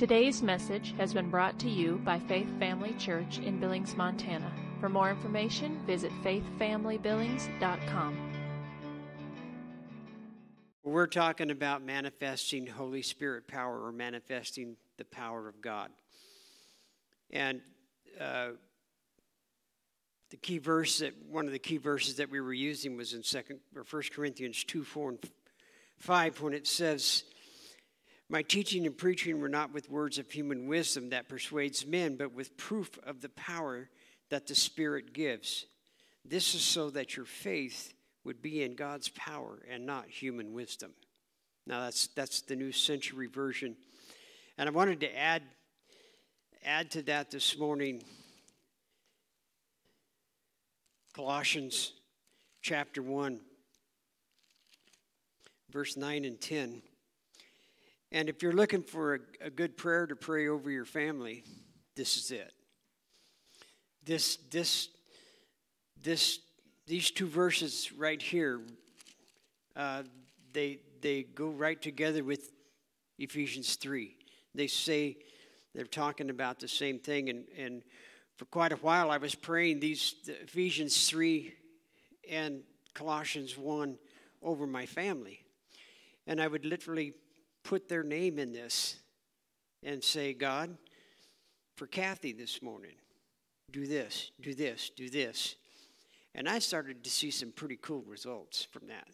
Today's message has been brought to you by Faith Family Church in Billings, Montana. For more information, visit faithfamilybillings.com. We're talking about manifesting Holy Spirit power or manifesting the power of God. And uh, the key verse that one of the key verses that we were using was in second or first Corinthians 2, 4, and 5, when it says, My teaching and preaching were not with words of human wisdom that persuades men, but with proof of the power that the Spirit gives. This is so that your faith would be in God's power and not human wisdom. Now that's that's the New Century Version. And I wanted to add add to that this morning Colossians chapter 1 verse 9 and 10. And if you're looking for a, a good prayer to pray over your family, this is it. This this this these two verses right here, uh, they, they go right together with Ephesians 3. They say they're talking about the same thing. And, and for quite a while, I was praying these the Ephesians 3 and Colossians 1 over my family. And I would literally put their name in this and say, God, for Kathy this morning, do this, do this, do this. And I started to see some pretty cool results from that.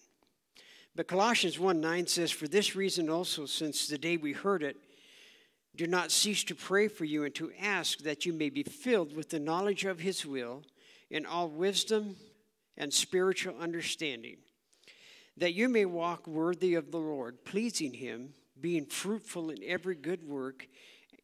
But Colossians 1 9 says, For this reason also, since the day we heard it, do not cease to pray for you and to ask that you may be filled with the knowledge of his will in all wisdom and spiritual understanding, that you may walk worthy of the Lord, pleasing him, being fruitful in every good work,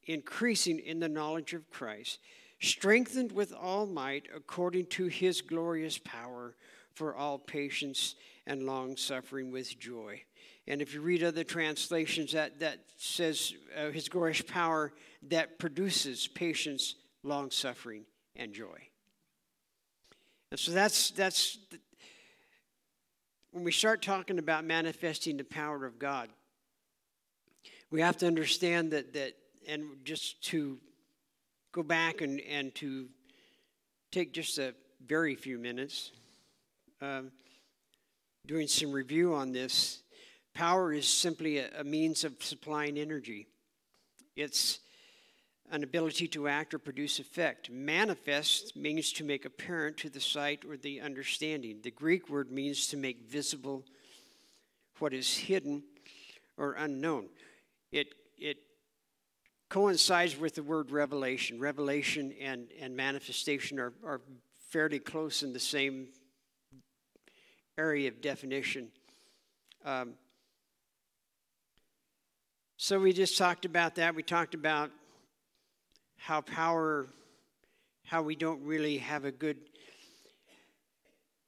increasing in the knowledge of Christ strengthened with all might according to his glorious power for all patience and long suffering with joy. And if you read other translations, that, that says uh, his glorious power that produces patience, long suffering, and joy. And so that's, that's the, when we start talking about manifesting the power of God, we have to understand that, that and just to go back and, and to take just a very few minutes um, doing some review on this. Power is simply a, a means of supplying energy. It's an ability to act or produce effect. Manifest means to make apparent to the sight or the understanding. The Greek word means to make visible what is hidden or unknown. It, it coincides with the word revelation. Revelation and, and manifestation are, are fairly close in the same area of definition. Um, so we just talked about that. We talked about how power, how we don't really have a good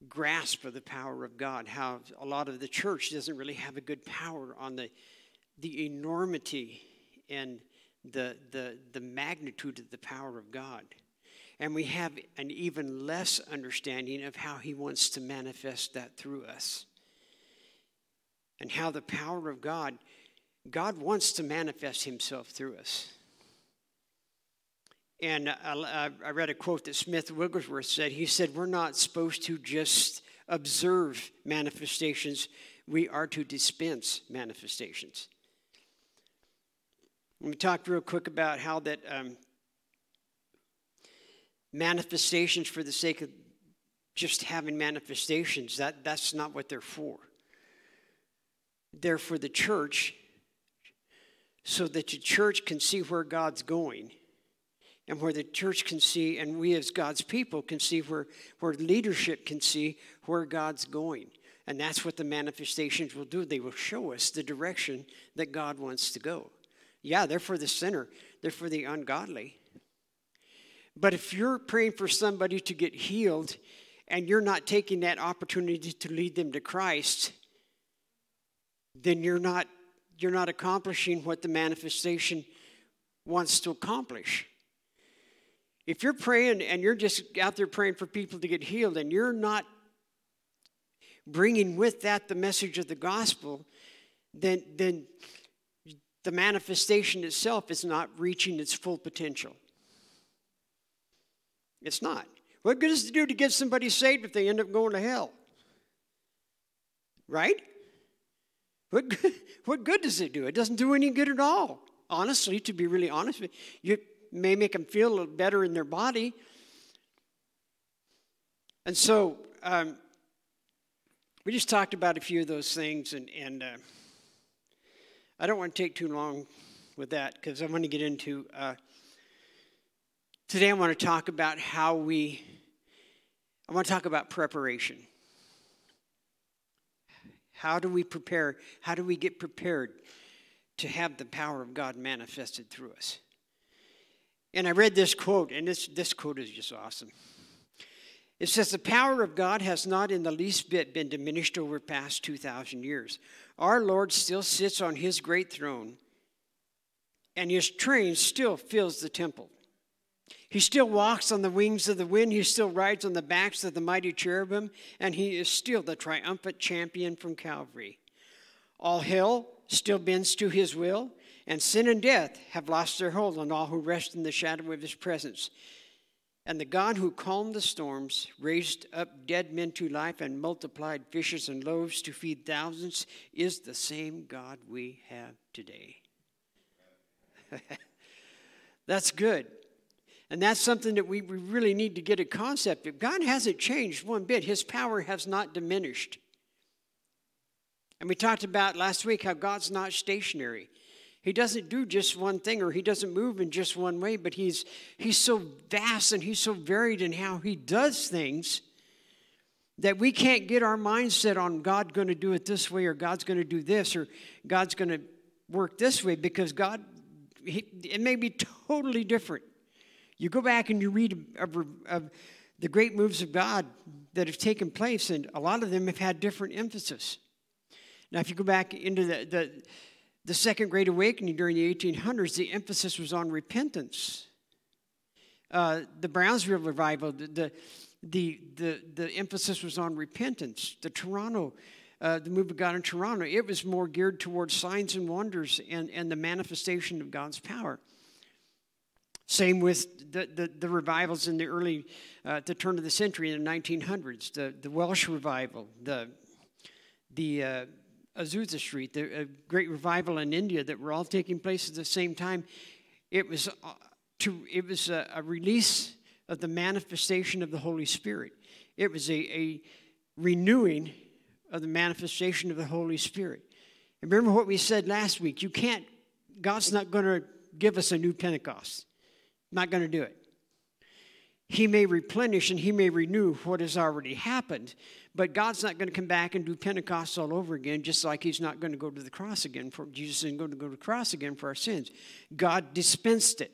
grasp of the power of God, how a lot of the church doesn't really have a good power on the, the enormity and the, the, the magnitude of the power of God. And we have an even less understanding of how He wants to manifest that through us. And how the power of God, God wants to manifest Himself through us. And I, I read a quote that Smith Wigglesworth said. He said, We're not supposed to just observe manifestations, we are to dispense manifestations. Let me talk real quick about how that um, manifestations for the sake of just having manifestations, that, that's not what they're for. They're for the church so that the church can see where God's going and where the church can see, and we as God's people can see where, where leadership can see where God's going. And that's what the manifestations will do. They will show us the direction that God wants to go. Yeah, they're for the sinner, they're for the ungodly. But if you're praying for somebody to get healed and you're not taking that opportunity to lead them to Christ, then you're not you're not accomplishing what the manifestation wants to accomplish. If you're praying and you're just out there praying for people to get healed and you're not bringing with that the message of the gospel, then then the manifestation itself is not reaching its full potential. It's not. What good does it do to get somebody saved if they end up going to hell? Right? What good, what good does it do? It doesn't do any good at all. Honestly, to be really honest, you may make them feel a little better in their body. And so, um, we just talked about a few of those things, and, and uh, I don't want to take too long with that because I want to get into. Uh, today, I want to talk about how we. I want to talk about preparation. How do we prepare? How do we get prepared to have the power of God manifested through us? And I read this quote, and this, this quote is just awesome. It says, The power of God has not in the least bit been diminished over past 2,000 years. Our Lord still sits on his great throne, and his train still fills the temple. He still walks on the wings of the wind. He still rides on the backs of the mighty cherubim, and he is still the triumphant champion from Calvary. All hell still bends to his will, and sin and death have lost their hold on all who rest in the shadow of his presence. And the God who calmed the storms, raised up dead men to life, and multiplied fishes and loaves to feed thousands is the same God we have today. That's good. And that's something that we, we really need to get a concept of. God hasn't changed one bit, His power has not diminished. And we talked about last week how God's not stationary. He doesn't do just one thing or he doesn't move in just one way, but he's, he's so vast and he's so varied in how he does things that we can't get our mindset on God going to do it this way or God's going to do this or God's going to work this way because God, he, it may be totally different. You go back and you read of, of the great moves of God that have taken place, and a lot of them have had different emphasis. Now, if you go back into the, the the Second Great Awakening during the 1800s, the emphasis was on repentance. Uh, the Brownsville revival, the, the, the, the, the emphasis was on repentance. The Toronto, uh, the move of God in Toronto, it was more geared towards signs and wonders and, and the manifestation of God's power. Same with the, the, the revivals in the early, uh, the turn of the century in the 1900s, the, the Welsh revival, the, the uh, Azusa Street, the great revival in India that were all taking place at the same time. It was, uh, to, it was a, a, release of the manifestation of the Holy Spirit. It was a, a renewing of the manifestation of the Holy Spirit. Remember what we said last week. You can't, God's not going to give us a new Pentecost. Not going to do it. He may replenish and he may renew what has already happened, but God's not going to come back and do Pentecost all over again, just like He's not going to go to the cross again. For Jesus isn't going to go to the cross again for our sins. God dispensed it.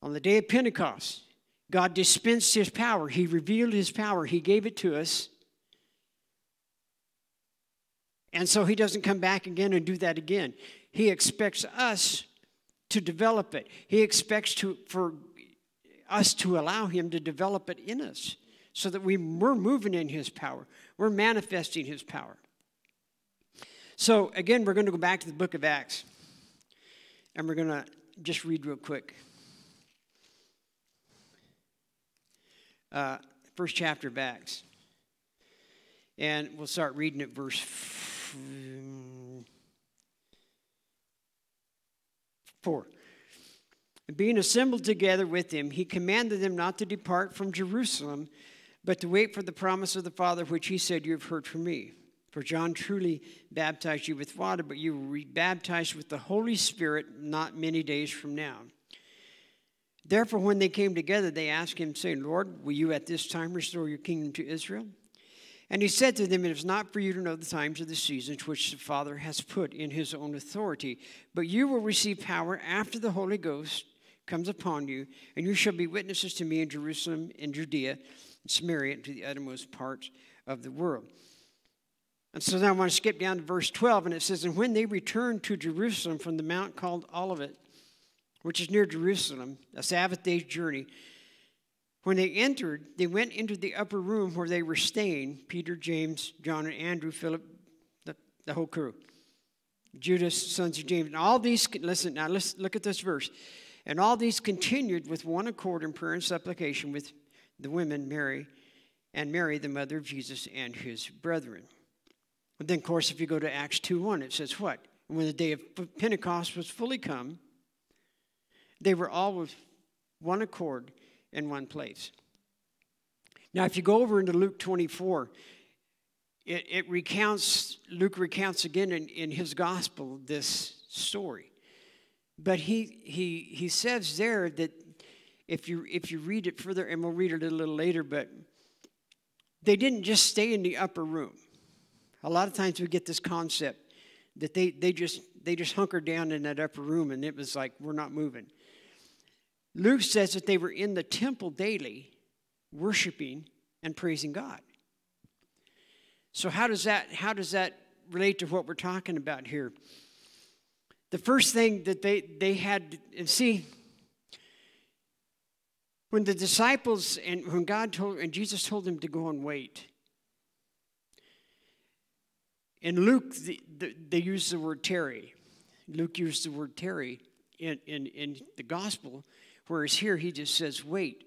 On the day of Pentecost, God dispensed His power. He revealed His power. He gave it to us. And so He doesn't come back again and do that again. He expects us to develop it. He expects to, for us to allow Him to develop it in us so that we, we're moving in His power. We're manifesting His power. So, again, we're going to go back to the book of Acts. And we're going to just read real quick. Uh, first chapter of Acts. And we'll start reading at verse 4. being assembled together with him, he commanded them not to depart from Jerusalem but to wait for the promise of the Father, which he said, You have heard from me. For John truly baptized you with water, but you will be baptized with the Holy Spirit not many days from now. Therefore, when they came together, they asked him, saying, Lord, will you at this time restore your kingdom to Israel? And he said to them, It is not for you to know the times or the seasons which the Father has put in his own authority, but you will receive power after the Holy Ghost comes upon you, and you shall be witnesses to me in Jerusalem, in Judea Samaria to the uttermost parts of the world. And so now I want to skip down to verse 12, and it says, And when they returned to Jerusalem from the mount called Olivet, which is near Jerusalem, a Sabbath day's journey, when they entered, they went into the upper room where they were staying Peter, James, John, and Andrew, Philip, the, the whole crew. Judas, sons of James. And all these, listen, now let's look at this verse. And all these continued with one accord in prayer and supplication with the women, Mary, and Mary, the mother of Jesus, and his brethren. And then, of course, if you go to Acts 2 1, it says what? When the day of Pentecost was fully come, they were all with one accord in one place. Now, if you go over into Luke 24, it, it recounts, Luke recounts again in, in his gospel this story. But he, he, he says there that if you, if you read it further, and we'll read it a little later, but they didn't just stay in the upper room. A lot of times we get this concept that they, they, just, they just hunkered down in that upper room and it was like, we're not moving. Luke says that they were in the temple daily, worshiping and praising God. So how does that how does that relate to what we're talking about here? The first thing that they they had and see when the disciples and when God told and Jesus told them to go and wait. In Luke, the, the, they use the word tarry. Luke used the word tarry in, in, in the gospel, whereas here he just says wait.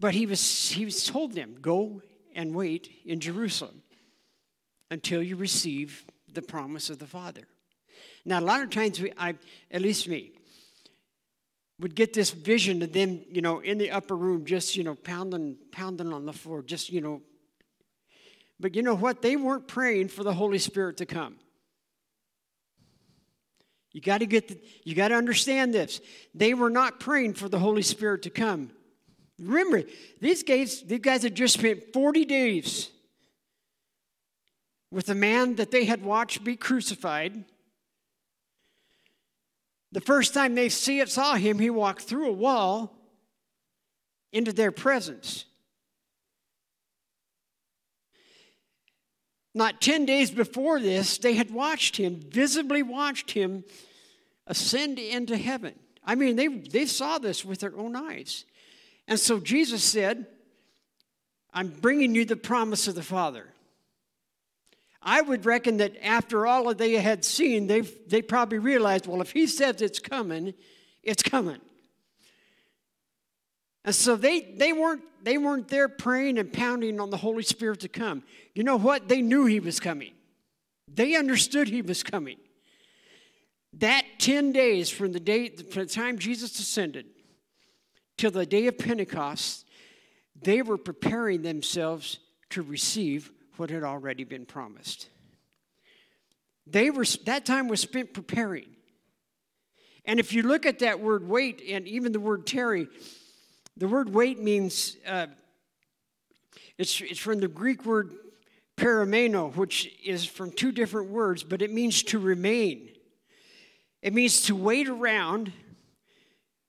But he was, he was told them, go and wait in Jerusalem until you receive the promise of the Father. Now, a lot of times, we, I, at least me, would get this vision of them, you know, in the upper room, just, you know, pounding, pounding on the floor, just, you know. But you know what? They weren't praying for the Holy Spirit to come. You got to get the, you got to understand this. They were not praying for the Holy Spirit to come. Remember, these guys, these guys had just spent 40 days with a man that they had watched be crucified. The first time they see it, saw him, he walked through a wall into their presence. Not 10 days before this, they had watched him, visibly watched him ascend into heaven. I mean, they, they saw this with their own eyes. And so Jesus said, I'm bringing you the promise of the Father. I would reckon that after all that they had seen, they they probably realized, well, if he says it's coming, it's coming. And so they, they, weren't, they weren't there praying and pounding on the Holy Spirit to come. You know what? They knew he was coming. They understood he was coming. That 10 days from the day from the time Jesus ascended till the day of Pentecost, they were preparing themselves to receive what had already been promised. They were, that time was spent preparing. And if you look at that word wait and even the word tarry, the word wait means, uh, it's, it's from the Greek word perimeno, which is from two different words, but it means to remain. It means to wait around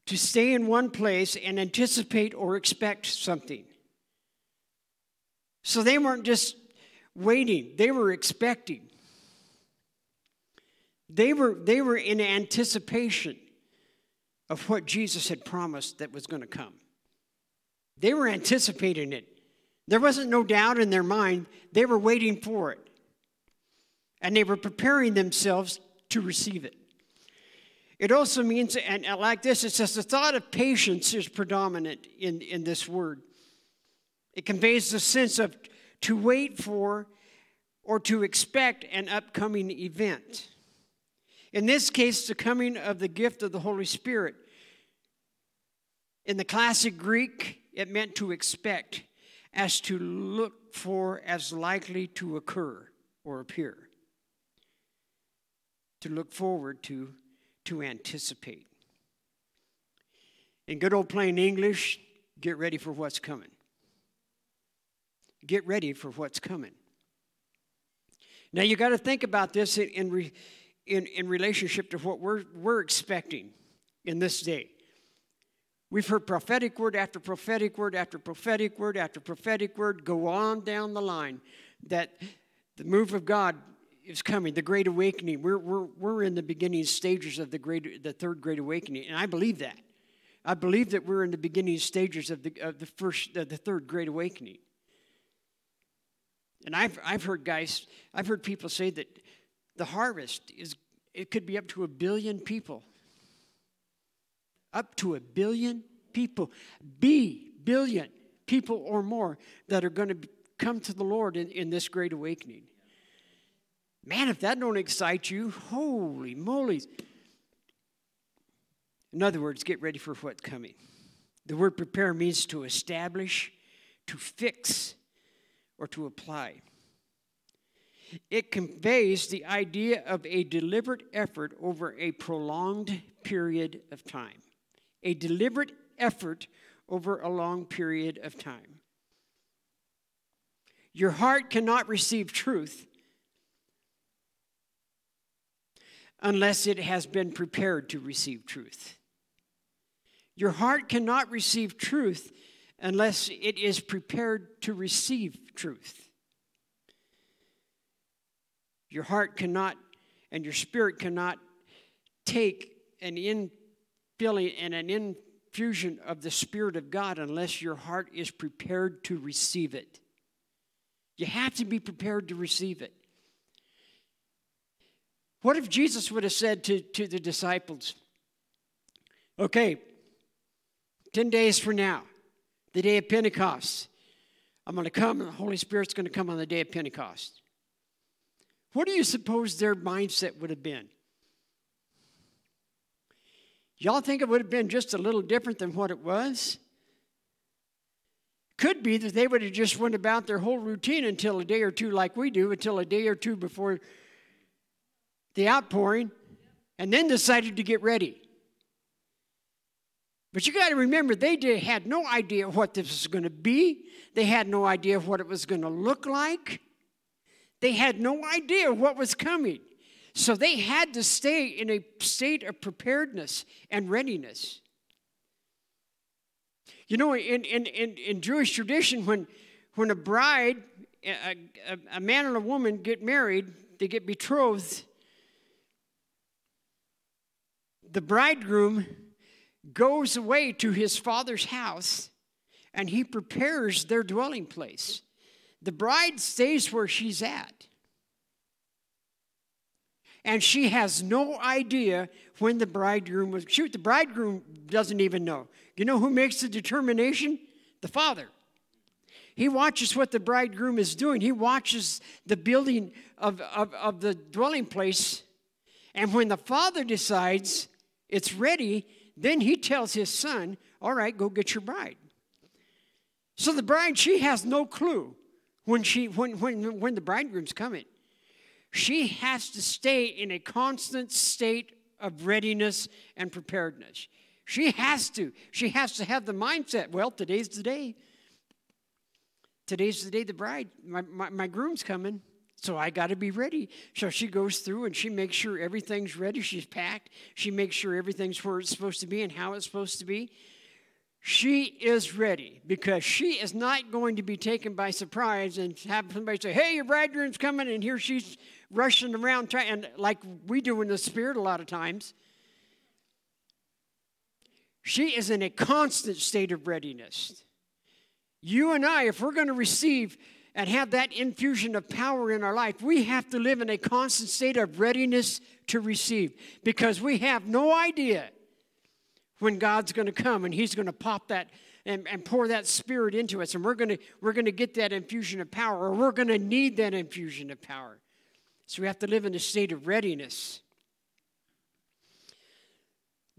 to stay in one place and anticipate or expect something. So they weren't just waiting, they were expecting. They were, they were in anticipation of what Jesus had promised that was going to come. They were anticipating it. There wasn't no doubt in their mind, they were waiting for it. And they were preparing themselves to receive it. It also means, and like this, it says the thought of patience is predominant in, in this word. It conveys the sense of to wait for or to expect an upcoming event. In this case, the coming of the gift of the Holy Spirit. In the classic Greek, it meant to expect, as to look for, as likely to occur or appear. To look forward to to anticipate. In good old plain English, get ready for what's coming. Get ready for what's coming. Now you got to think about this in, in, in, relationship to what we're, we're expecting in this day. We've heard prophetic word after prophetic word after prophetic word after prophetic word go on down the line that the move of God is coming, the Great Awakening. We're, we're, we're in the beginning stages of the, great, the third Great Awakening, and I believe that. I believe that we're in the beginning stages of the, of the first, the third Great Awakening. And I've, I've heard guys, I've heard people say that the harvest is it could be up to a billion people. Up to a billion people. B billion people or more that are going to come to the Lord in, in this great awakening. Man, if that don't excite you, holy moly. In other words, get ready for what's coming. The word prepare means to establish, to fix, or to apply. It conveys the idea of a deliberate effort over a prolonged period of time. A deliberate effort over a long period of time. Your heart cannot receive truth unless it has been prepared to receive truth. Your heart cannot receive truth unless it is prepared to receive truth. Your heart cannot and your spirit cannot take an infilling and an infusion of the Spirit of God unless your heart is prepared to receive it. You have to be prepared to receive it. What if Jesus would have said to, to the disciples, okay, 10 days from now, the day of Pentecost, I'm going to come and the Holy Spirit's going to come on the day of Pentecost. What do you suppose their mindset would have been? Y'all think it would have been just a little different than what it was? Could be that they would have just went about their whole routine until a day or two, like we do, until a day or two before the outpouring, and then decided to get ready. But you got to remember, they did, had no idea what this was going to be. They had no idea what it was going to look like. They had no idea what was coming. So they had to stay in a state of preparedness and readiness. You know, in, in, in, in Jewish tradition, when, when a bride, a, a, a man and a woman get married, they get betrothed, the bridegroom goes away to his father's house and he prepares their dwelling place. The bride stays where she's at. And she has no idea when the bridegroom was. Shoot, the bridegroom doesn't even know. You know who makes the determination? The father. He watches what the bridegroom is doing, he watches the building of, of, of the dwelling place. And when the father decides it's ready, then he tells his son, All right, go get your bride. So the bride, she has no clue when, she, when, when, when the bridegroom's coming. She has to stay in a constant state of readiness and preparedness. She has to. She has to have the mindset well, today's the day. Today's the day the bride, my, my, my groom's coming. So I got to be ready. So she goes through and she makes sure everything's ready. She's packed. She makes sure everything's where it's supposed to be and how it's supposed to be. She is ready because she is not going to be taken by surprise and have somebody say, Hey, your bridegroom's coming, and here she's rushing around trying, and like we do in the spirit a lot of times. She is in a constant state of readiness. You and I, if we're going to receive and have that infusion of power in our life, we have to live in a constant state of readiness to receive because we have no idea when God's going to come and He's going to pop that and, and pour that spirit into us, and we're going to we're to get that infusion of power, or we're going to need that infusion of power. So we have to live in a state of readiness.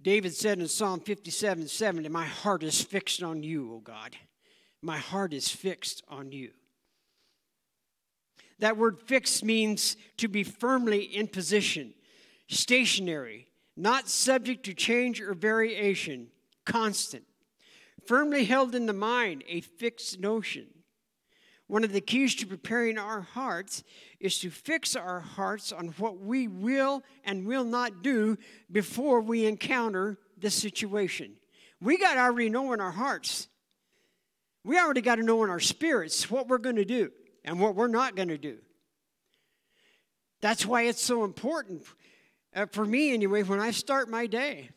David said in Psalm 57 7, My heart is fixed on you, O God. My heart is fixed on you. That word fixed means to be firmly in position, stationary, not subject to change or variation, constant, firmly held in the mind, a fixed notion. One of the keys to preparing our hearts is to fix our hearts on what we will and will not do before we encounter the situation. We got to already know in our hearts. We already got to know in our spirits what we're going to do and what we're not going to do. That's why it's so important uh, for me, anyway, when I start my day.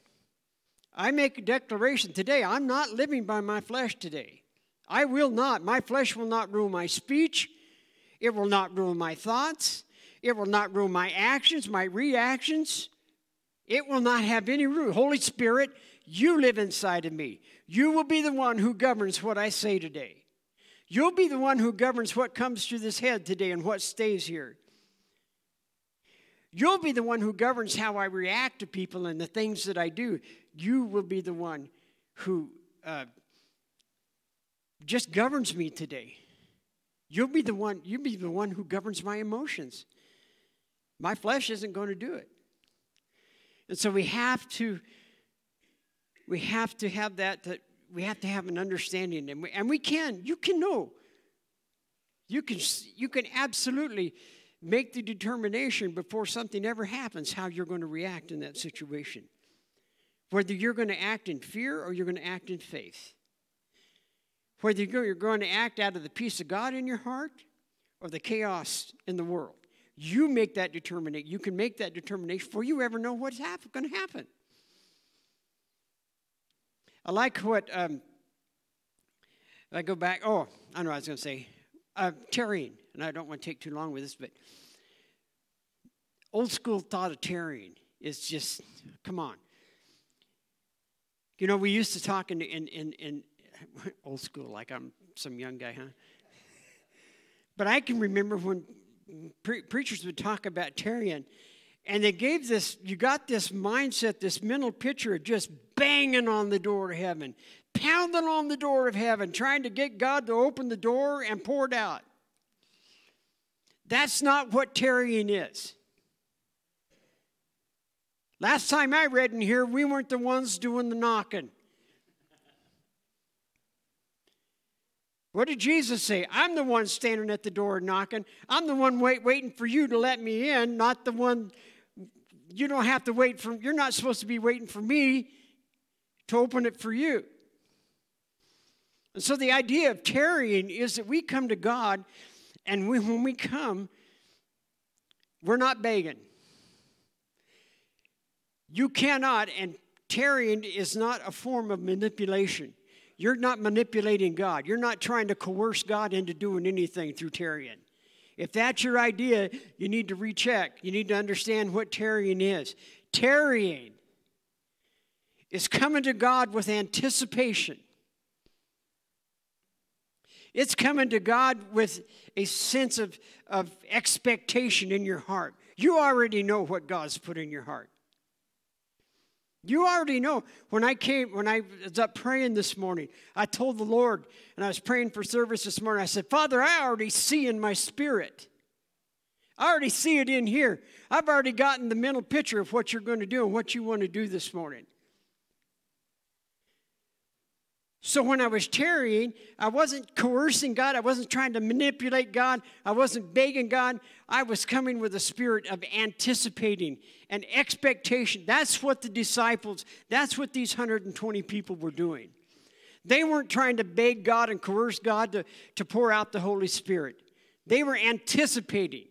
I make a declaration today I'm not living by my flesh today. I will not. My flesh will not rule my speech, it will not rule my thoughts, It will not rule my actions, my reactions. It will not have any root. Holy Spirit, you live inside of me. You will be the one who governs what I say today. You'll be the one who governs what comes through this head today and what stays here. You'll be the one who governs how I react to people and the things that I do. You will be the one who uh, just governs me today. You'll be the one. You'll be the one who governs my emotions. My flesh isn't going to do it. And so we have to we have to have that, that we have to have an understanding and we, and we can you can know you can you can absolutely make the determination before something ever happens how you're going to react in that situation whether you're going to act in fear or you're going to act in faith whether you're going to act out of the peace of god in your heart or the chaos in the world you make that determination. You can make that determination before you ever know what's going to happen. I like what um, I go back. Oh, I know what I was going to say. Uh, tarrying, and I don't want to take too long with this, but old school thought of tarrying is just, come on. You know, we used to talk in, in, in, in old school, like I'm some young guy, huh? But I can remember when pre- preachers would talk about tarrying, and they gave this, you got this mindset, this mental picture of just banging on the door of heaven, pounding on the door of heaven, trying to get God to open the door and pour it out. That's not what tarrying is. Last time I read in here, we weren't the ones doing the knocking. What did Jesus say? I'm the one standing at the door knocking. I'm the one wait, waiting for you to let me in, not the one you don't have to wait for. You're not supposed to be waiting for me to open it for you. And so the idea of tarrying is that we come to God, and we, when we come, we're not begging. You cannot, and tarrying is not a form of manipulation. You're not manipulating God. You're not trying to coerce God into doing anything through tarrying. If that's your idea, you need to recheck. You need to understand what tarrying is. Tarrying is coming to God with anticipation. It's coming to God with a sense of, of expectation in your heart. You already know what God's put in your heart. You already know. When I came, when I was up praying this morning, I told the Lord, and I was praying for service this morning, I said, Father, I already see in my spirit. I already see it in here. I've already gotten the mental picture of what you're going to do and what you want to do this morning. So when I was tarrying, I wasn't coercing God. I wasn't trying to manipulate God. I wasn't begging God. I was coming with a spirit of anticipating and expectation. That's what the disciples, that's what these 120 people were doing. They weren't trying to beg God and coerce God to, to pour out the Holy Spirit. They were anticipating.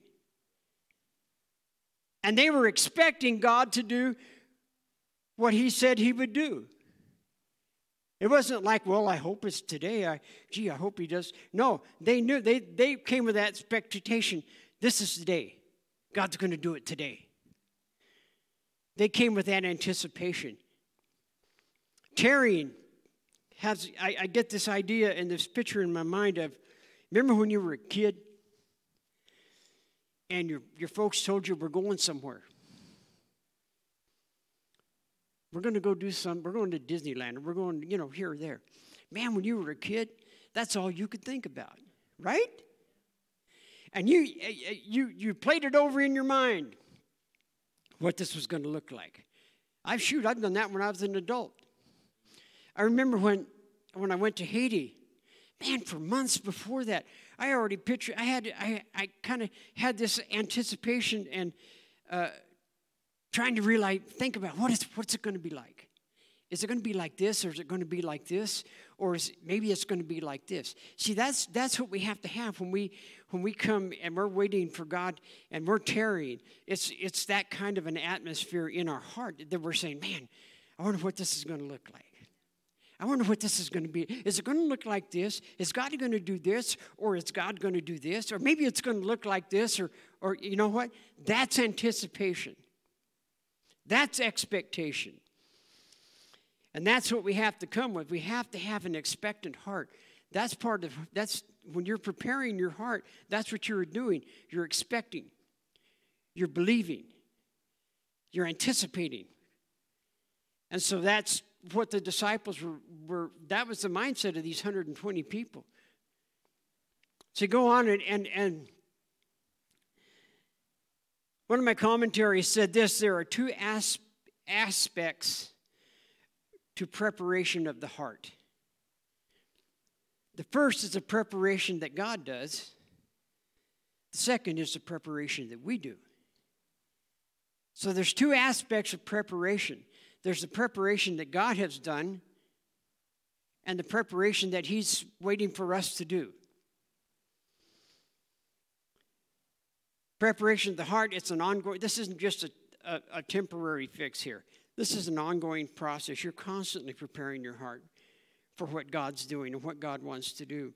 And they were expecting God to do what He said He would do. It wasn't like, well, I hope it's today. I, gee, I hope he does. No, they knew, they, they came with that expectation. This is the day. God's going to do it today. They came with that anticipation. Tarrying has, I, I get this idea and this picture in my mind of, remember when you were a kid and your, your folks told you we're going somewhere? We're going to go do some, we're going to Disneyland, we're going, you know, here or there. Man, when you were a kid, that's all you could think about, right? And you, you, you played it over in your mind what this was going to look like. I've shoot, I've done that when I was an adult. I remember when, when I went to Haiti, man, for months before that, I already pictured, I had, I, I kind of had this anticipation and uh, trying to realize, think about what is, what's it going to be like? Is it going to be like this, or is it going to be like this, or is maybe it's going to be like this? See, that's that's what we have to have when we when we come and we're waiting for God and we're tarrying. It's it's that kind of an atmosphere in our heart that we're saying, "Man, I wonder what this is going to look like. I wonder what this is going to be. Is it going to look like this? Is God going to do this? Or is God going to do this? Or maybe it's going to look like this, or, or you know what? That's anticipation. That's expectation. And that's what we have to come with. We have to have an expectant heart. That's part of that's when you're preparing your heart, that's what you're doing. You're expecting. You're believing. You're anticipating. And so that's what the disciples were, were that was the mindset of these 120 people. So go on and, and, and one of my commentaries said this there are two as, aspects to preparation of the heart. The first is the preparation that God does. The second is the preparation that we do. So there's two aspects of preparation. There's the preparation that God has done and the preparation that he's waiting for us to do. Preparation of the heart, it's an ongoing, this isn't just a, a, a temporary fix here. This is an ongoing process. You're constantly preparing your heart for what God's doing and what God wants to do.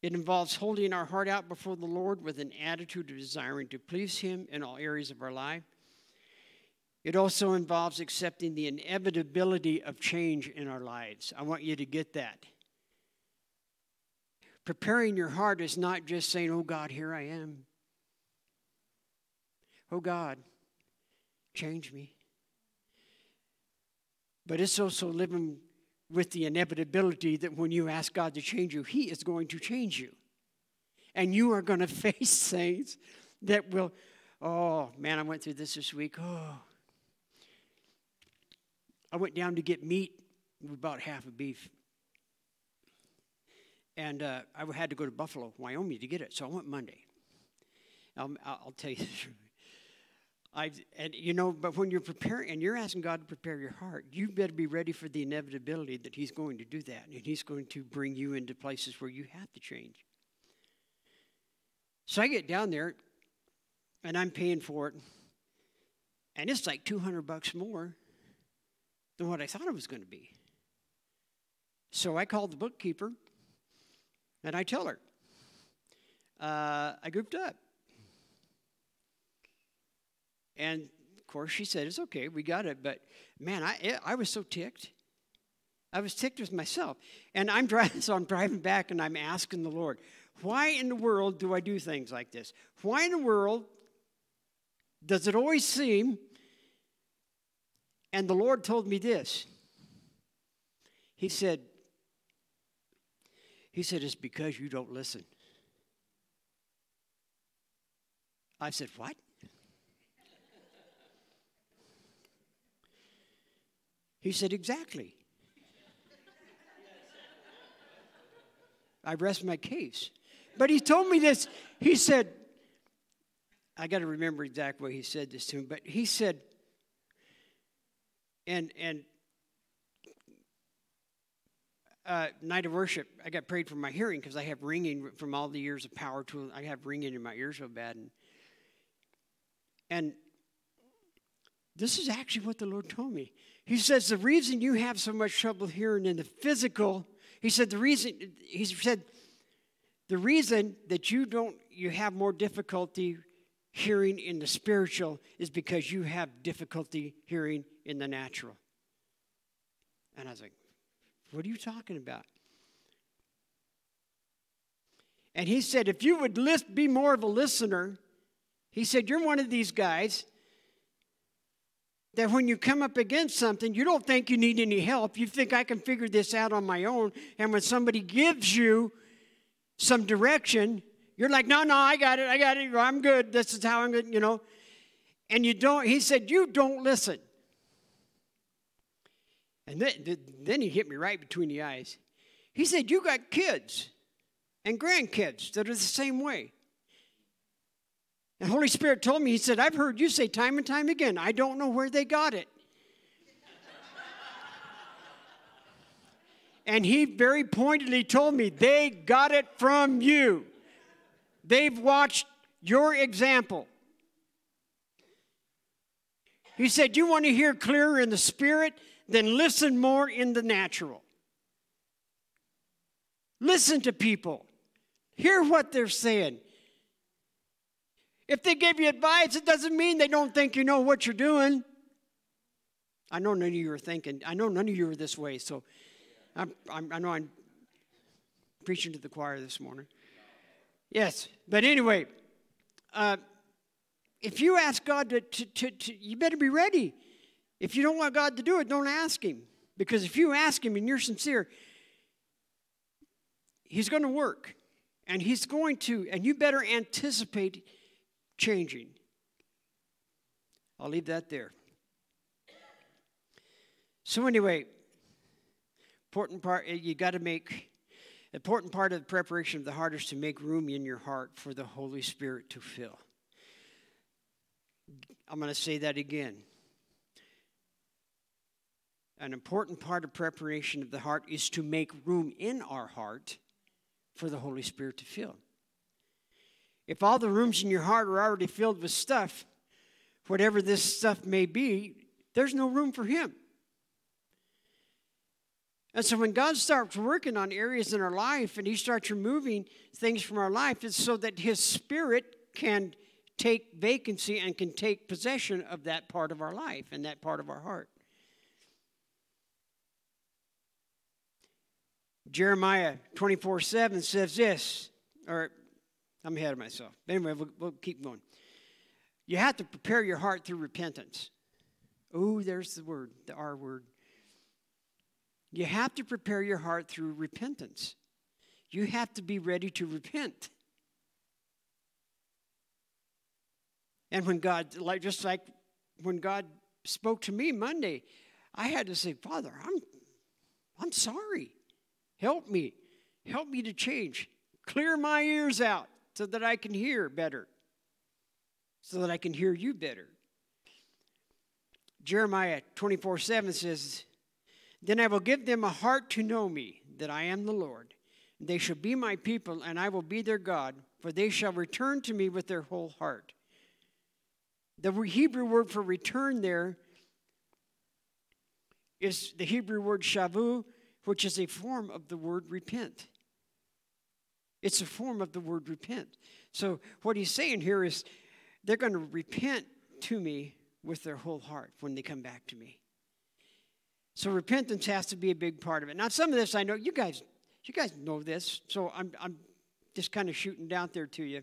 It involves holding our heart out before the Lord with an attitude of desiring to please Him in all areas of our life. It also involves accepting the inevitability of change in our lives. I want you to get that. Preparing your heart is not just saying, Oh God, here I am. Oh God, change me. But it's also living with the inevitability that when you ask God to change you, He is going to change you. And you are going to face things that will, oh man, I went through this this week. Oh. I went down to get meat. about half a beef. And uh, I had to go to Buffalo, Wyoming to get it. So I went Monday. I'll, I'll tell you the truth. I and you know, but when you're preparing and you're asking God to prepare your heart, you better be ready for the inevitability that He's going to do that, and He's going to bring you into places where you have to change. So I get down there, and I'm paying for it, and it's like 200 bucks more than what I thought it was going to be. So I called the bookkeeper, and I tell her, uh, I goofed up. And of course, she said, It's okay, we got it. But man, I, I was so ticked. I was ticked with myself. And I'm driving, so I'm driving back and I'm asking the Lord, why in the world do I do things like this? Why in the world does it always seem? And the Lord told me this. He said, He said, it's because you don't listen. I said, What? He said, Exactly. I rest my case. But he told me this. He said, I got to remember exactly what he said this to him, but he said, and and uh, night of worship, I got prayed for my hearing because I have ringing from all the years of power tool. I have ringing in my ears so bad, and and this is actually what the Lord told me. He says, The reason you have so much trouble hearing in the physical, he said, the reason, he said, the reason that you don't, you have more difficulty hearing in the spiritual is because you have difficulty hearing in the natural. And I was like, What are you talking about? And he said, If you would list, be more of a listener, he said, You're one of these guys that when you come up against something, you don't think you need any help. You think I can figure this out on my own. And when somebody gives you some direction, you're like, no, no, I got it. I got it. I'm good. This is how I'm good, you know. And you don't, he said, you don't listen. And then, then he hit me right between the eyes. He said, You got kids and grandkids that are the same way. And Holy Spirit told me, He said, I've heard you say time and time again, I don't know where they got it. and He very pointedly told me, they got it from you. They've watched your example. He said, You want to hear clearer in the Spirit? Then listen more in the natural. Listen to people, hear what they're saying. If they give you advice, it doesn't mean they don't think you know what you're doing. I know none of you are thinking, I know none of you are this way, so I'm, I'm, i know I'm preaching to the choir this morning. Yes, but anyway, uh, if you ask God to, to, to, to, you better be ready. If you don't want God to do it, don't ask Him. Because if you ask Him and you're sincere, He's going to work. And He's going to, and you better anticipate changing. I'll leave that there. So, anyway, important part, eh, you got to make, important part of the preparation of the heart is to make room in your heart for the Holy Spirit to fill. I'm going to say that again. An important part of preparation of the heart is to make room in our heart for the Holy Spirit to fill. If all the rooms in your heart are already filled with stuff, whatever this stuff may be, there's no room for Him. And so when God starts working on areas in our life and He starts removing things from our life, it's so that His Spirit can take vacancy and can take possession of that part of our life and that part of our heart. Jeremiah 24 7 says this, or I'm ahead of myself. Anyway, we'll, we'll keep going. You have to prepare your heart through repentance. Oh, there's the word, the R word. You have to prepare your heart through repentance. You have to be ready to repent. And when God, like just like when God spoke to me Monday, I had to say, Father, I'm, I'm sorry. Help me. Help me to change. Clear my ears out so that I can hear better, so that I can hear you better. Jeremiah 24 7 says, Then I will give them a heart to know me, that I am the Lord. They shall be my people, and I will be their God, for they shall return to me with their whole heart the Hebrew word for return there is the Hebrew word shavu, which is a form of the word repent. It's a form of the word repent. So, what he's saying here is they're going to repent to me with their whole heart when they come back to me. So, repentance has to be a big part of it. Now, some of this I know you guys, you guys know this, so I'm, I'm just kind of shooting down there to you.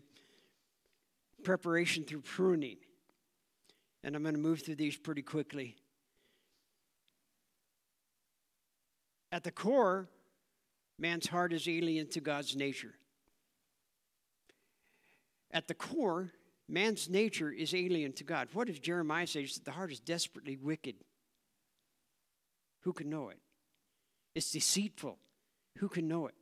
Preparation through pruning and I'm going to move through these pretty quickly. At the core, man's heart is alien to God's nature. At the core, man's nature is alien to God. What does Jeremiah say? That the heart is desperately wicked. Who can know it? It's deceitful. Who can know it?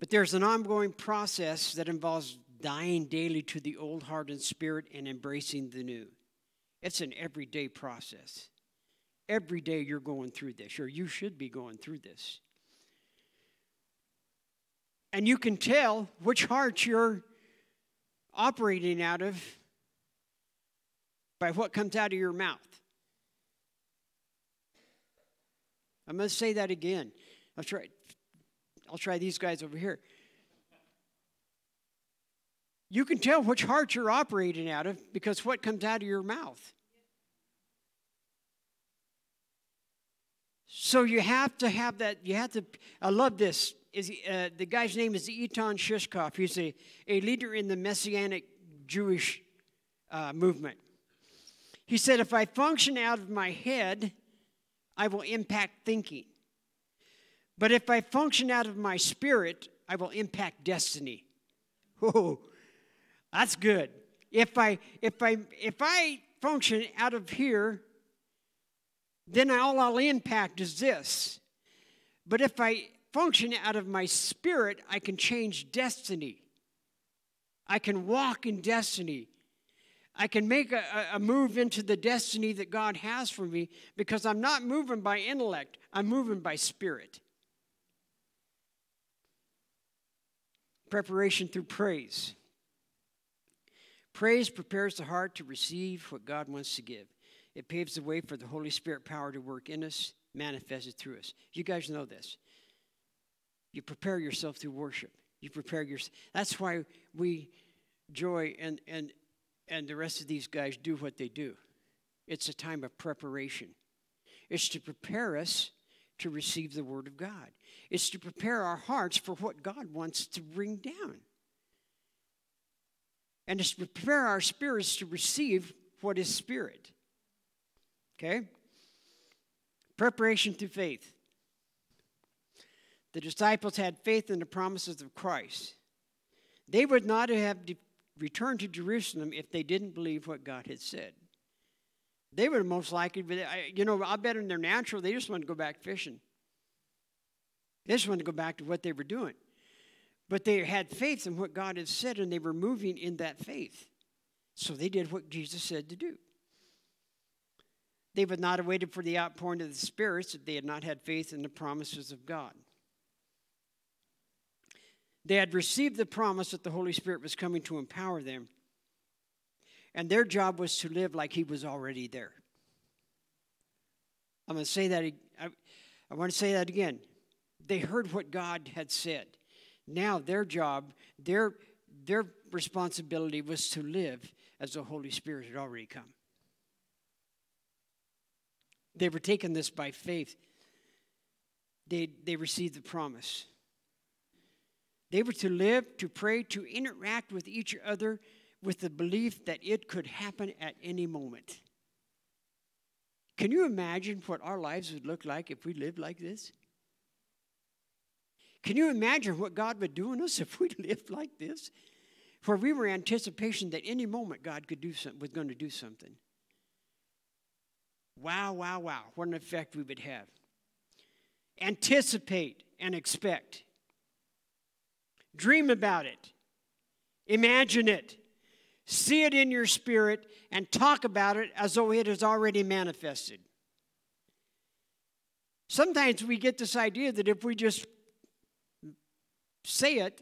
But there's an ongoing process that involves dying daily to the old heart and spirit and embracing the new. It's an everyday process. Every day you're going through this, or you should be going through this. And you can tell which heart you're operating out of by what comes out of your mouth. Going to say that again. I'll try, I'll try these guys over here you can tell which heart you're operating out of because what comes out of your mouth. So you have to have that. You have to. I love this. Is uh, the guy's name is Eitan Shishkoff. He's a, a leader in the Messianic Jewish uh, movement. He said, "If I function out of my head, I will impact thinking. But if I function out of my spirit, I will impact destiny." Oh, that's good. If I if I if I function out of here, then all I'll impact is this. But if I function out of my spirit, I can change destiny. I can walk in destiny. I can make a, a, move into the destiny that God has for me because I'm not moving by intellect, I'm moving by spirit. Preparation through praise. Praise prepares the heart to receive what God wants to give. It paves the way for the Holy Spirit power to work in us, manifested through us. You guys know this. You prepare yourself through worship. You prepare yourself. That's why we, Joy and, and, and the rest of these guys, do what they do. It's a time of preparation. It's to prepare us to receive the Word of God. It's to prepare our hearts for what God wants to bring down. And it's to prepare our spirits to receive what is spirit. Okay? Preparation through faith. The disciples had faith in the promises of Christ. They would not have de- returned to Jerusalem if they didn't believe what God had said. They would most likely, you know, I bet in their natural, they just wanted to go back fishing. They just wanted to go back to what they were doing. But they had faith in what God had said, and they were moving in that faith. So they did what Jesus said to do. They would not have waited for the outpouring of the spirits if they had not had faith in the promises of God. They had received the promise that the Holy Spirit was coming to empower them, and their job was to live like He was already there. I'm going to say that, I, I want to say that again. They heard what God had said. Now, their job, their, their responsibility was to live as the Holy Spirit had already come. They were taking this by faith. They, they received the promise. They were to live, to pray, to interact with each other with the belief that it could happen at any moment. Can you imagine what our lives would look like if we lived like this? Can you imagine what God would do in us if we lived like this? Where we were anticipation that any moment God could do something, was going to do something. Wow, wow, wow. What an effect we would have. Anticipate and expect. Dream about it. Imagine it. See it in your spirit and talk about it as though it is already manifested. Sometimes we get this idea that if we just say it,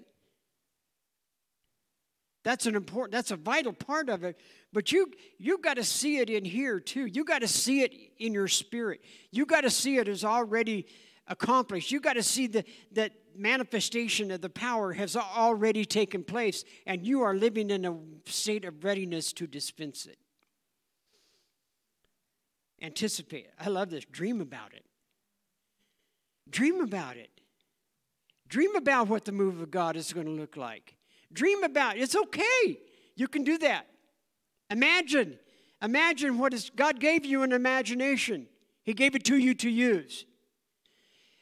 that's an important, that's a vital part of it. But you you got to see it in here too. You got to see it in your spirit. You got to see it as already accomplished. You got to see the, that manifestation of the power has already taken place, and you are living in a state of readiness to dispense it. Anticipate. I love this. Dream about it. Dream about it. Dream about what the move of God is going to look like. Dream about it. It's okay. You can do that. Imagine. Imagine what is God gave you an imagination. He gave it to you to use.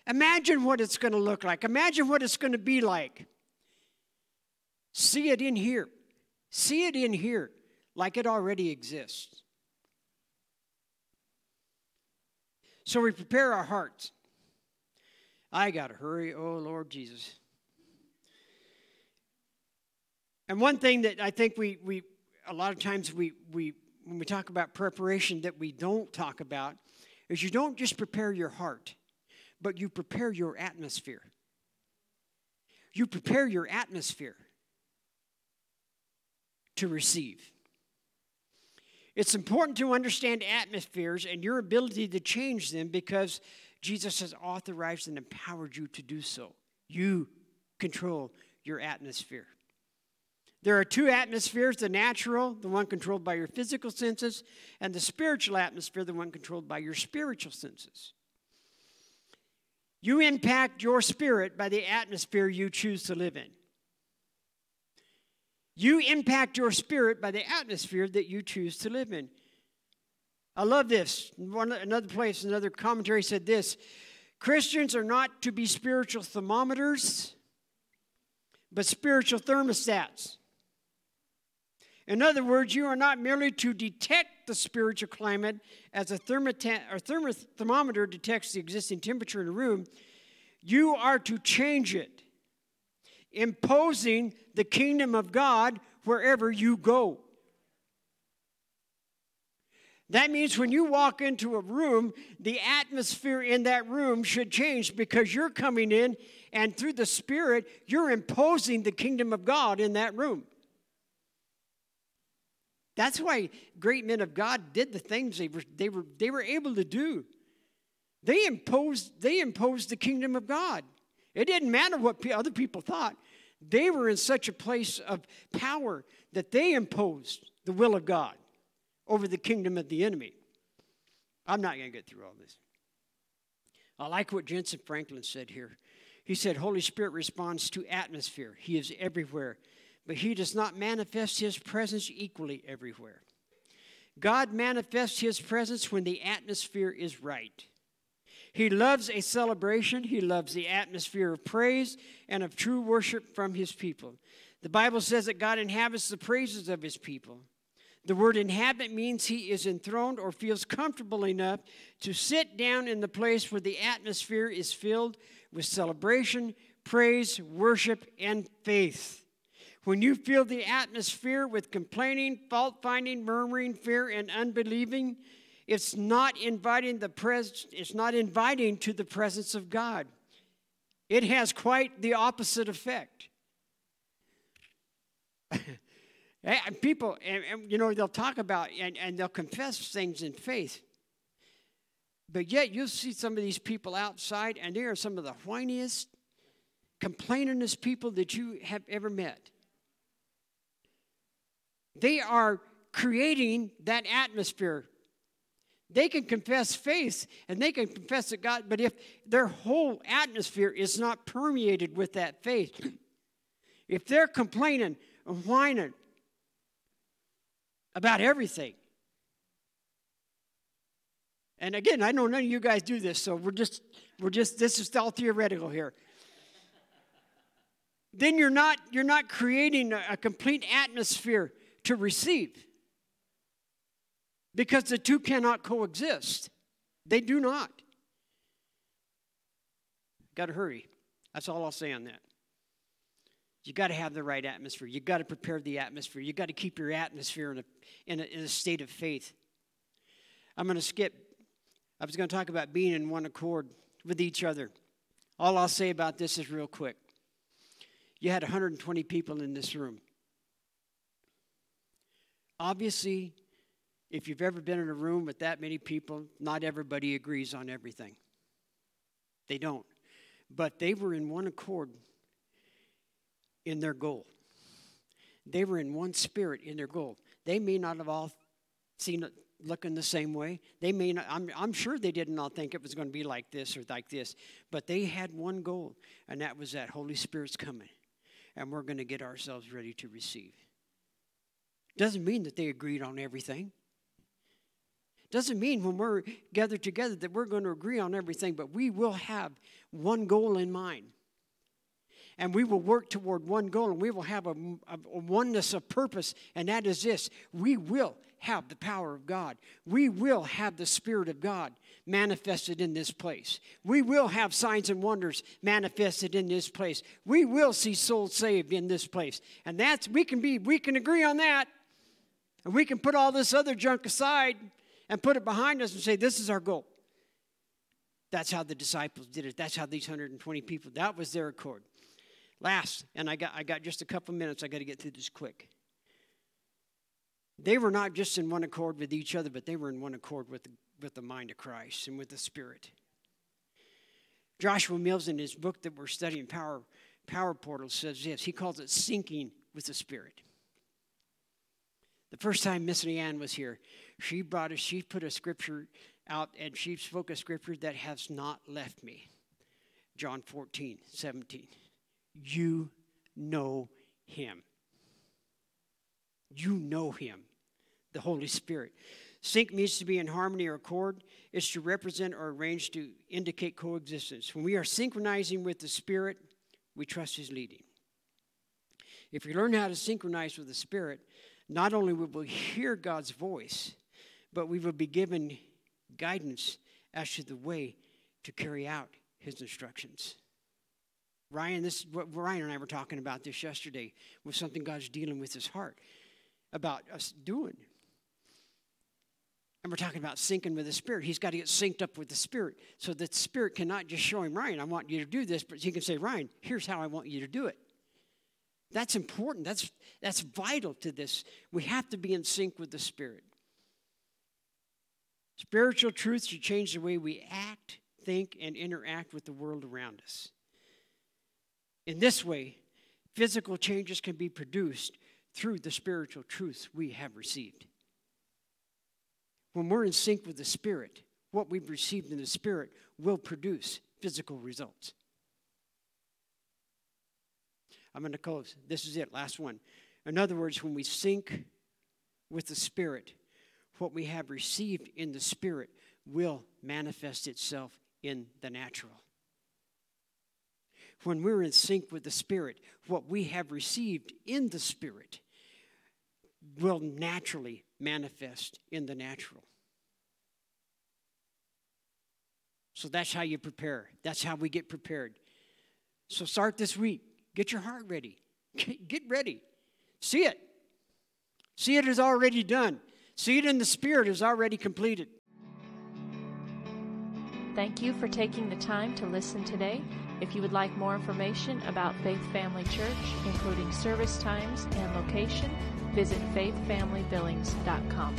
Imagine what it's going to look like. Imagine what it's going to be like. See it in here. See it in here like it already exists. So we prepare our hearts. I got to hurry. Oh, Lord Jesus. And one thing that I think we, we a lot of times we, we, when we talk about preparation, that we don't talk about is you don't just prepare your heart but you prepare your atmosphere. You prepare your atmosphere to receive. It's important to understand atmospheres and your ability to change them because Jesus has authorized and empowered you to do so. You control your atmosphere. There are two atmospheres the natural, the one controlled by your physical senses, and the spiritual atmosphere, the one controlled by your spiritual senses. You impact your spirit by the atmosphere you choose to live in. You impact your spirit by the atmosphere that you choose to live in. I love this. One, another place, another commentary said this Christians are not to be spiritual thermometers, but spiritual thermostats. In other words, you are not merely to detect the spiritual climate as a thermometer detects the existing temperature in a room, you are to change it, imposing the kingdom of God wherever you go. That means when you walk into a room, the atmosphere in that room should change because you're coming in and through the Spirit, you're imposing the kingdom of God in that room. That's why great men of God did the things they were, they were, they were able to do. They imposed, they imposed the kingdom of God. It didn't matter what other people thought. They were in such a place of power that they imposed the will of God over the kingdom of the enemy. I'm not going to get through all this. I like what Jentezen Franklin said here. He said, Holy Spirit responds to atmosphere. He is everywhere, but He does not manifest His presence equally everywhere. God manifests His presence when the atmosphere is right. He loves a celebration, He loves the atmosphere of praise and of true worship from His people. The Bible says that God inhabits the praises of His people. The word inhabit means he is enthroned or feels comfortable enough to sit down in the place where the atmosphere is filled with celebration, praise, worship, and faith. When you fill the atmosphere with complaining, fault finding, murmuring, fear, and unbelieving, it's not inviting the pres- it's not inviting to the presence of God. It has quite the opposite effect. and eh, people, and, and, you know, they'll talk about and, and they'll confess things in faith. But yet you'll see some of these people outside, and they are some of the whiniest, complainingest people that you have ever met. They are creating that atmosphere. They can confess faith and they can confess that God, but if their whole atmosphere is not permeated with that faith, if they're complaining and whining about everything, and again, I know none of you guys do this, so we're just, we're just, this is all theoretical here. then you're not, you're not creating a, a complete atmosphere to receive. Because the two cannot coexist. They do not. Got to hurry. That's all I'll say on that. You got to have the right atmosphere. You got to prepare the atmosphere. You got to keep your atmosphere in a, in a, in a state of faith. I'm going to skip I was going to talk about being in one accord with each other. All I'll say about this is real quick. You had 120 people in this room. Obviously, if you've ever been in a room with that many people, not everybody agrees on everything. They don't. But they were in one accord in their goal. They were in one spirit in their goal. They may not have all seen it looking the same way. They may not, I'm, I'm sure they did not all think it was going to be like this or like this, but they had one goal, and that was that Holy Spirit's coming, and we're going to get ourselves ready to receive. Doesn't mean that they agreed on everything. Doesn't mean when we're gathered together that we're going to agree on everything, but we will have one goal in mind and we will work toward one goal and we will have a, a, a, oneness of purpose, and that is this we will have the power of God. We will have the Spirit of God manifested in this place. We will have signs and wonders manifested in this place. We will see souls saved in this place. And that's, we can be, we can agree on that. And we can put all this other junk aside and put it behind us and say, this is our goal. That's how the disciples did it. That's how these 120 people, that was their accord. Last, and I got, I got just a couple minutes, I got to get through this quick. They were not just in one accord with each other, but they were in one accord with, with the mind of Christ and with the Spirit. Joshua Mills, in his book that we're studying, Power, Power Portal, says this. He calls it syncing with the Spirit. The first time Miss Leanne was here, she brought us, she put a scripture out and she spoke a scripture that has not left me. John 14, 17. You know him. You know him the Holy Spirit. Sync means to be in harmony or accord. It's to represent or arrange to indicate coexistence. When we are synchronizing with the Spirit, we trust His leading. If we learn how to synchronize with the Spirit, not only will we hear God's voice, but we will be given guidance as to the way to carry out His instructions. Ryan, this what Ryan and I were talking about this yesterday was something God's dealing with his heart about us doing. And we're talking about syncing with the Spirit. He's got to get synced up with the Spirit so that the Spirit cannot just show him, Ryan, I want you to do this, but he can say, Ryan, here's how I want you to do it. That's important. That's, that's vital to this. We have to be in sync with the Spirit. Spiritual truth should change the way we act, think, and interact with the world around us. In this way, physical changes can be produced through the spiritual truths we have received. When we're in sync with the Spirit, what we've received in the Spirit will produce physical results. I'm going to close. This is it, last one. In other words, when we sync with the Spirit, what we have received in the Spirit will manifest itself in the natural. When we're in sync with the Spirit, what we have received in the Spirit will naturally manifest in the natural. So that's how you prepare. That's how we get prepared. So start this week. Get your heart ready. Get ready. See it. See it is already done. See it in the Spirit is already completed. Thank you for taking the time to listen today. If you would like more information about Faith Family Church, including service times and location, visit faithfamilybillings.com.